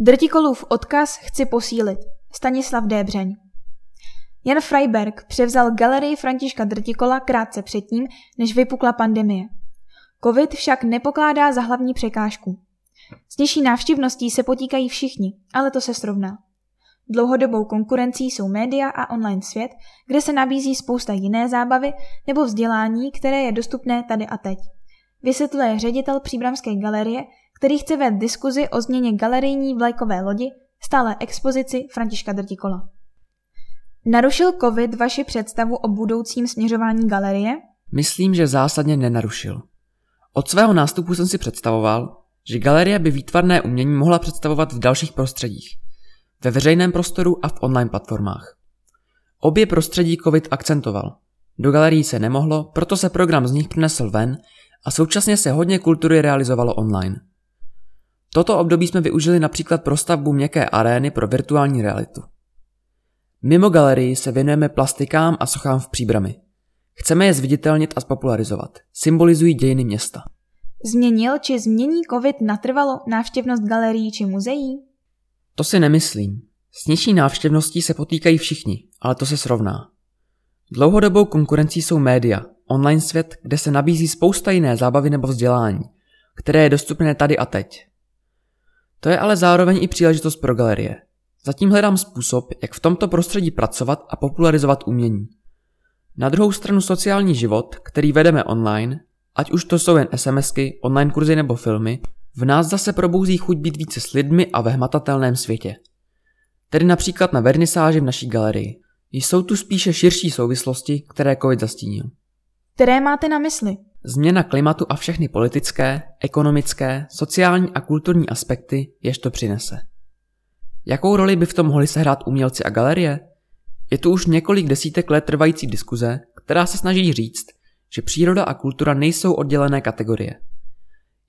Drtikolův odkaz chci posílit. Stanislav Débřeň. Jan Freiberg převzal galerii Františka Drtikola krátce předtím, než vypukla pandemie. Covid však nepokládá za hlavní překážku. S nižší návštěvností se potíkají všichni, ale to se srovná. Dlouhodobou konkurencí jsou média a online svět, kde se nabízí spousta jiné zábavy nebo vzdělání, které je dostupné tady a teď. Vysvětluje ředitel Příbramské galerie, který chce vést diskuzi o změně galerijní vlajkové lodi stále expozici Františka Drtikola. Narušil COVID vaši představu o budoucím směřování galerie? Myslím, že zásadně nenarušil. Od svého nástupu jsem si představoval, že galerie by výtvarné umění mohla představovat v dalších prostředích, ve veřejném prostoru a v online platformách. Obě prostředí COVID akcentoval. Do galerií se nemohlo, proto se program z nich přinesl ven a současně se hodně kultury realizovalo online. Toto období jsme využili například pro stavbu měkké arény pro virtuální realitu. Mimo galerii se věnujeme plastikám a sochám v příbrami. Chceme je zviditelnit a spopularizovat. Symbolizují dějiny města. Změnil či změní COVID natrvalo návštěvnost galerií či muzeí? To si nemyslím. S nižší návštěvností se potýkají všichni, ale to se srovná. Dlouhodobou konkurencí jsou média, online svět, kde se nabízí spousta jiné zábavy nebo vzdělání, které je dostupné tady a teď. To je ale zároveň i příležitost pro galerie. Zatím hledám způsob, jak v tomto prostředí pracovat a popularizovat umění. Na druhou stranu sociální život, který vedeme online, ať už to jsou jen SMSky, online kurzy nebo filmy, v nás zase probouzí chuť být více s lidmi a ve hmatatelném světě. Tedy například na vernisáži v naší galerii. Jsou tu spíše širší souvislosti, které COVID zastínil. Které máte na mysli? Změna klimatu a všechny politické, ekonomické, sociální a kulturní aspekty, jež to přinese. Jakou roli by v tom mohli sehrát umělci a galerie? Je tu už několik desítek let trvající diskuze, která se snaží říct, že příroda a kultura nejsou oddělené kategorie.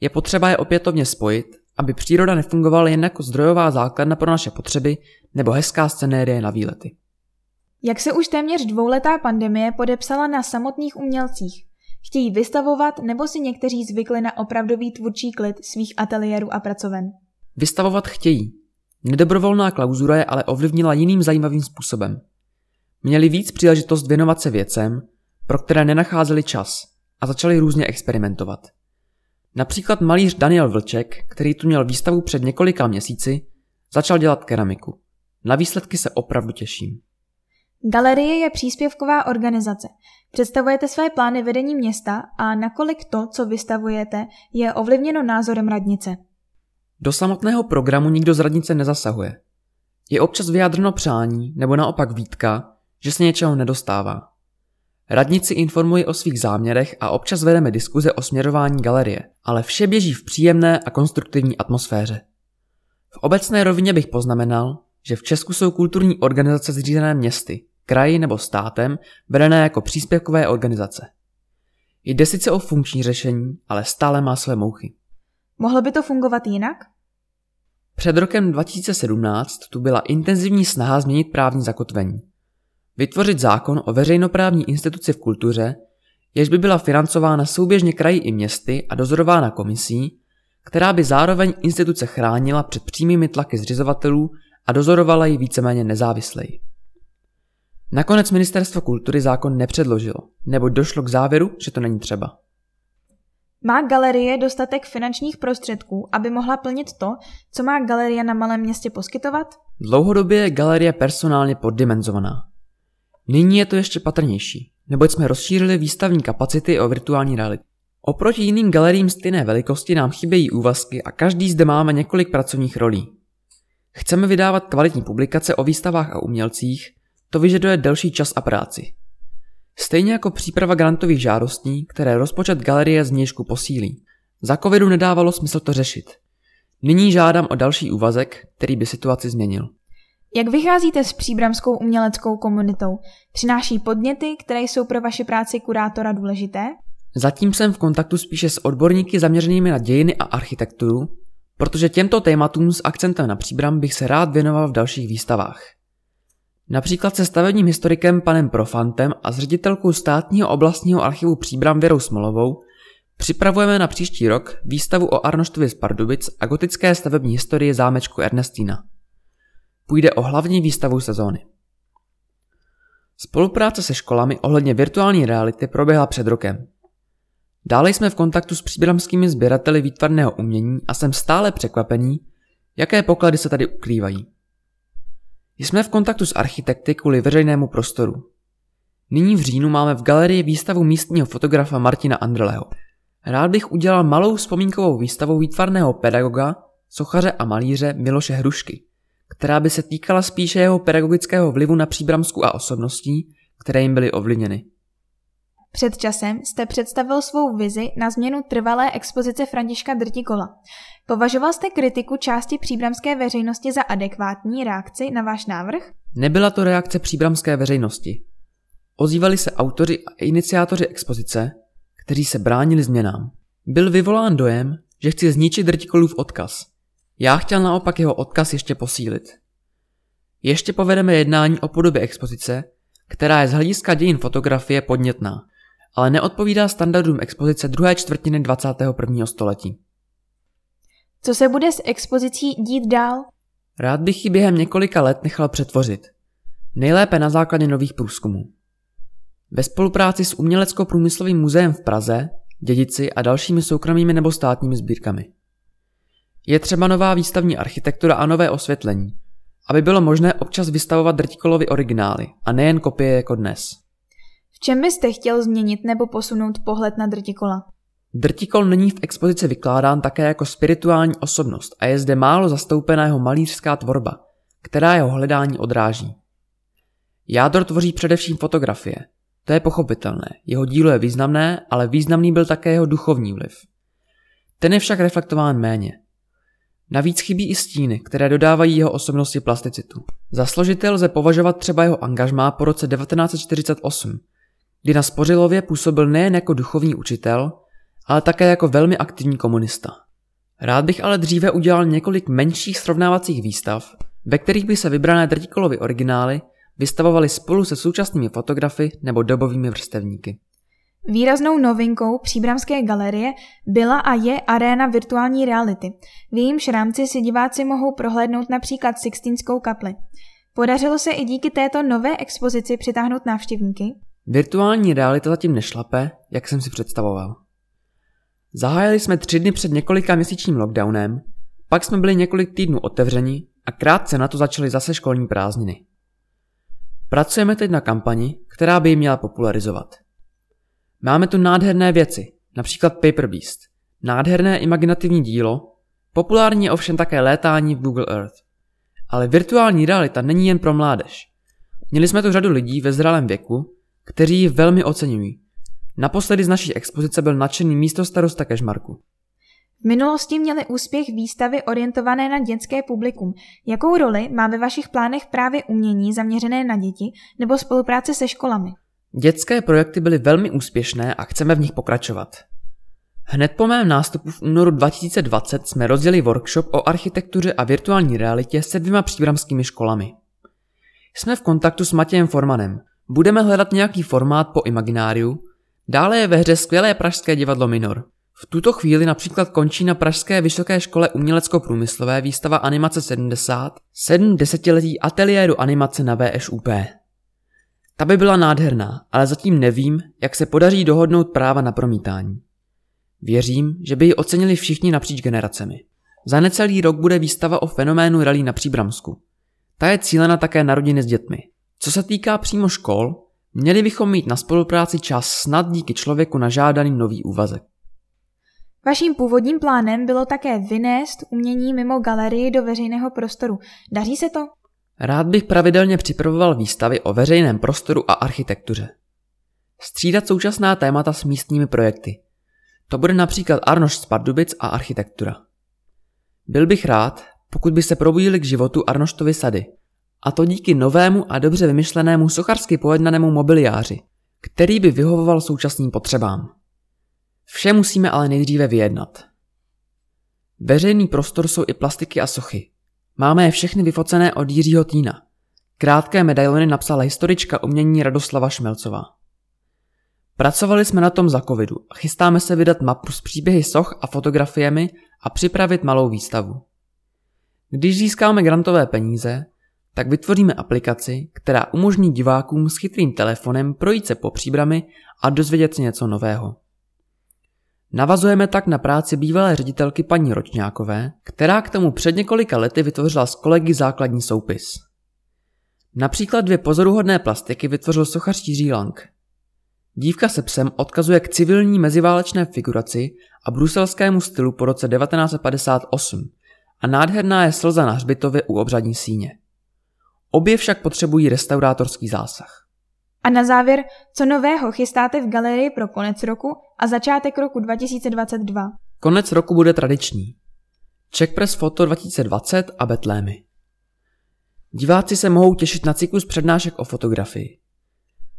Je potřeba je opětovně spojit, aby příroda nefungovala jen jako zdrojová základna pro naše potřeby nebo hezká scenérie na výlety. Jak se už téměř dvouletá pandemie podepsala na samotných umělcích? Chtějí vystavovat nebo si někteří zvykli na opravdový tvůrčí klid svých ateliérů a pracoven? Vystavovat chtějí. Nedobrovolná klauzura je ale ovlivnila jiným zajímavým způsobem. Měli víc příležitost věnovat se věcem, pro které nenacházeli čas a začali různě experimentovat. Například malíř Daniel Vlček, který tu měl výstavu před několika měsíci, začal dělat keramiku. Na výsledky se opravdu těším. Galerie je příspěvková organizace. Představujete své plány vedení města a nakolik to, co vystavujete, je ovlivněno názorem radnice? Do samotného programu nikdo z radnice nezasahuje. Je občas vyjádřeno přání nebo naopak výtka, že se něčeho nedostává. Radnici informuji o svých záměrech a občas vedeme diskuze o směrování galerie, ale vše běží v příjemné a konstruktivní atmosféře. V obecné rovině bych poznamenal, že v Česku jsou kulturní organizace zřízené městy, kraji nebo státem, vedené jako příspěvkové organizace. Jde sice o funkční řešení, ale stále má své mouchy. Mohlo by to fungovat jinak? Před rokem 2017 tu byla intenzivní snaha změnit právní zakotvení. Vytvořit zákon o veřejnoprávní instituci v kultuře, jež by byla financována souběžně kraji i městy a dozorována komisí, která by zároveň instituce chránila před přímými tlaky zřizovatelů a dozorovala ji víceméně nezávisleji. Nakonec ministerstvo kultury zákon nepředložilo, nebo došlo k závěru, že to není třeba. Má galerie dostatek finančních prostředků, aby mohla plnit to, co má galerie na malém městě poskytovat? Dlouhodobě je galerie personálně poddimenzovaná. Nyní je to ještě patrnější, neboť jsme rozšířili výstavní kapacity o virtuální realitu. Oproti jiným galeriím stejné velikosti nám chybějí úvazky a každý zde máme několik pracovních rolí. Chceme vydávat kvalitní publikace o výstavách a umělcích, to vyžaduje delší čas a práci. Stejně jako příprava grantových žádostí, které rozpočet galerie z nížku posílí. Za covidu nedávalo smysl to řešit. Nyní žádám o další úvazek, který by situaci změnil. Jak vycházíte s příbramskou uměleckou komunitou? Přináší podněty, které jsou pro vaši práci kurátora důležité? Zatím jsem v kontaktu spíše s odborníky zaměřenými na dějiny a architekturu, protože těmto tématům s akcentem na příbram bych se rád věnoval v dalších výstavách. Například se stavebním historikem panem Profantem a s ředitelkou státního oblastního archivu Příbram Věrou Smolovou Připravujeme na příští rok výstavu o Arnoštovi z Pardubic a gotické stavební historii zámečku Ernestína. Půjde o hlavní výstavu sezóny. Spolupráce se školami ohledně virtuální reality proběhla před rokem. Dále jsme v kontaktu s příbramskými sběrateli výtvarného umění a jsem stále překvapený, jaké poklady se tady ukrývají. Jsme v kontaktu s architekty kvůli veřejnému prostoru. Nyní v říjnu máme v galerii výstavu místního fotografa Martina Andrleho. Rád bych udělal malou vzpomínkovou výstavu výtvarného pedagoga, sochaře a malíře Miloše Hrušky, která by se týkala spíše jeho pedagogického vlivu na příbramsku a osobností, které jim byly ovlivněny. Před časem jste představil svou vizi na změnu trvalé expozice Františka Drtikola. Považoval jste kritiku části příbramské veřejnosti za adekvátní reakci na váš návrh? Nebyla to reakce příbramské veřejnosti. Ozývali se autoři a iniciátoři expozice, kteří se bránili změnám. Byl vyvolán dojem, že chci zničit Drtikolův odkaz. Já chtěl naopak jeho odkaz ještě posílit. Ještě povedeme jednání o podobě expozice, která je z hlediska dějin fotografie podnětná ale neodpovídá standardům expozice druhé čtvrtiny 21. století. Co se bude s expozicí dít dál? Rád bych ji během několika let nechal přetvořit. Nejlépe na základě nových průzkumů. Ve spolupráci s Umělecko-průmyslovým muzeem v Praze, Dědici a dalšími soukromými nebo státními sbírkami. Je třeba nová výstavní architektura a nové osvětlení, aby bylo možné občas vystavovat drtikolovy originály a nejen kopie jako dnes. Čem byste chtěl změnit nebo posunout pohled na drtikola? Drtikol není v expozici vykládán také jako spirituální osobnost a je zde málo zastoupená jeho malířská tvorba, která jeho hledání odráží. Jádro tvoří především fotografie. To je pochopitelné, jeho dílo je významné, ale významný byl také jeho duchovní vliv. Ten je však reflektován méně. Navíc chybí i stíny, které dodávají jeho osobnosti plasticitu. Za složité lze považovat třeba jeho angažmá po roce 1948, kdy na Spořilově působil nejen jako duchovní učitel, ale také jako velmi aktivní komunista. Rád bych ale dříve udělal několik menších srovnávacích výstav, ve kterých by se vybrané drtikolovy originály vystavovaly spolu se současnými fotografy nebo dobovými vrstevníky. Výraznou novinkou Příbramské galerie byla a je aréna virtuální reality. V jejímž rámci si diváci mohou prohlédnout například Sixtínskou kapli. Podařilo se i díky této nové expozici přitáhnout návštěvníky? Virtuální realita zatím nešlape, jak jsem si představoval. Zahájili jsme tři dny před několika měsíčním lockdownem, pak jsme byli několik týdnů otevřeni a krátce na to začaly zase školní prázdniny. Pracujeme teď na kampani, která by ji měla popularizovat. Máme tu nádherné věci, například Paper Beast, nádherné imaginativní dílo, populární je ovšem také létání v Google Earth. Ale virtuální realita není jen pro mládež. Měli jsme tu řadu lidí ve zralém věku, kteří ji velmi oceňují. Naposledy z naší expozice byl nadšený místo starosta Kežmarku. V minulosti měly úspěch výstavy orientované na dětské publikum. Jakou roli má ve vašich plánech právě umění zaměřené na děti nebo spolupráce se školami? Dětské projekty byly velmi úspěšné a chceme v nich pokračovat. Hned po mém nástupu v únoru 2020 jsme rozdělili workshop o architektuře a virtuální realitě se dvěma příbramskými školami. Jsme v kontaktu s Matějem Formanem, Budeme hledat nějaký formát po Imagináriu, dále je ve hře skvělé pražské divadlo Minor. V tuto chvíli například končí na Pražské vysoké škole umělecko-průmyslové výstava Animace 70, 7 desetiletí ateliéru animace na VŠUP. Ta by byla nádherná, ale zatím nevím, jak se podaří dohodnout práva na promítání. Věřím, že by ji ocenili všichni napříč generacemi. Za necelý rok bude výstava o fenoménu rally na Příbramsku. Ta je cílena také na rodiny s dětmi. Co se týká přímo škol, měli bychom mít na spolupráci čas snad díky člověku na žádaný nový úvazek. Vaším původním plánem bylo také vynést umění mimo galerii do veřejného prostoru. Daří se to? Rád bych pravidelně připravoval výstavy o veřejném prostoru a architektuře. Střídat současná témata s místními projekty. To bude například Arnoš z Pardubic a architektura. Byl bych rád, pokud by se probudili k životu Arnoštovy sady, a to díky novému a dobře vymyšlenému socharsky pojednanému mobiliáři, který by vyhovoval současným potřebám. Vše musíme ale nejdříve vyjednat. Veřejný prostor jsou i plastiky a sochy. Máme je všechny vyfocené od Jiřího Týna. Krátké medailony napsala historička umění Radoslava Šmelcová. Pracovali jsme na tom za covidu a chystáme se vydat mapu s příběhy soch a fotografiemi a připravit malou výstavu. Když získáme grantové peníze, tak vytvoříme aplikaci, která umožní divákům s chytrým telefonem projít se po příbrami a dozvědět si něco nového. Navazujeme tak na práci bývalé ředitelky paní Ročňákové, která k tomu před několika lety vytvořila s kolegy základní soupis. Například dvě pozoruhodné plastiky vytvořil sochař Jiří Lang. Dívka se psem odkazuje k civilní meziválečné figuraci a bruselskému stylu po roce 1958 a nádherná je slza na hřbitově u obřadní síně. Obě však potřebují restaurátorský zásah. A na závěr, co nového chystáte v galerii pro konec roku a začátek roku 2022? Konec roku bude tradiční. Czech Press Photo 2020 a Betlémy. Diváci se mohou těšit na cyklus přednášek o fotografii.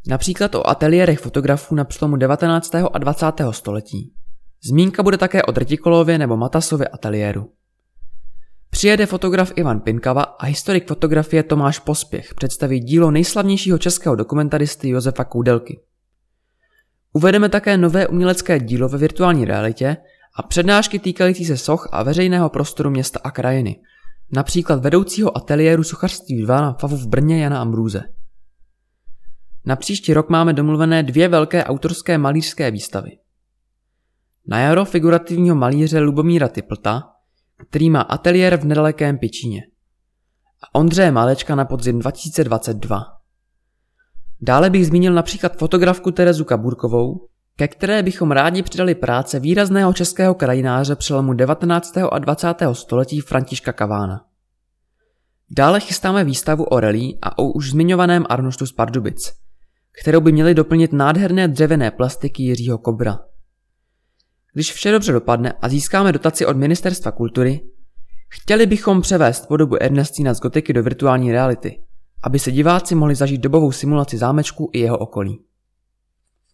Například o ateliérech fotografů na přelomu 19. a 20. století. Zmínka bude také o Drtikolově nebo Matasově ateliéru. Přijede fotograf Ivan Pinkava a historik fotografie Tomáš Pospěch představí dílo nejslavnějšího českého dokumentaristy Josefa Koudelky. Uvedeme také nové umělecké dílo ve virtuální realitě a přednášky týkající se soch a veřejného prostoru města a krajiny, například vedoucího ateliéru sochařství 2 na Favu v Brně Jana Ambrůze. Na příští rok máme domluvené dvě velké autorské malířské výstavy. Na jaro figurativního malíře Lubomíra Typlta který má ateliér v nedalekém Pičíně. A Ondřeje Malečka na podzim 2022. Dále bych zmínil například fotografku Terezu Kaburkovou, ke které bychom rádi přidali práce výrazného českého krajináře přelomu 19. a 20. století Františka Kavána. Dále chystáme výstavu o relí a o už zmiňovaném Arnoštu z Pardubic, kterou by měly doplnit nádherné dřevěné plastiky Jiřího Kobra. Když vše dobře dopadne a získáme dotaci od Ministerstva kultury, chtěli bychom převést podobu Ernestina z gotiky do virtuální reality, aby se diváci mohli zažít dobovou simulaci zámečku i jeho okolí.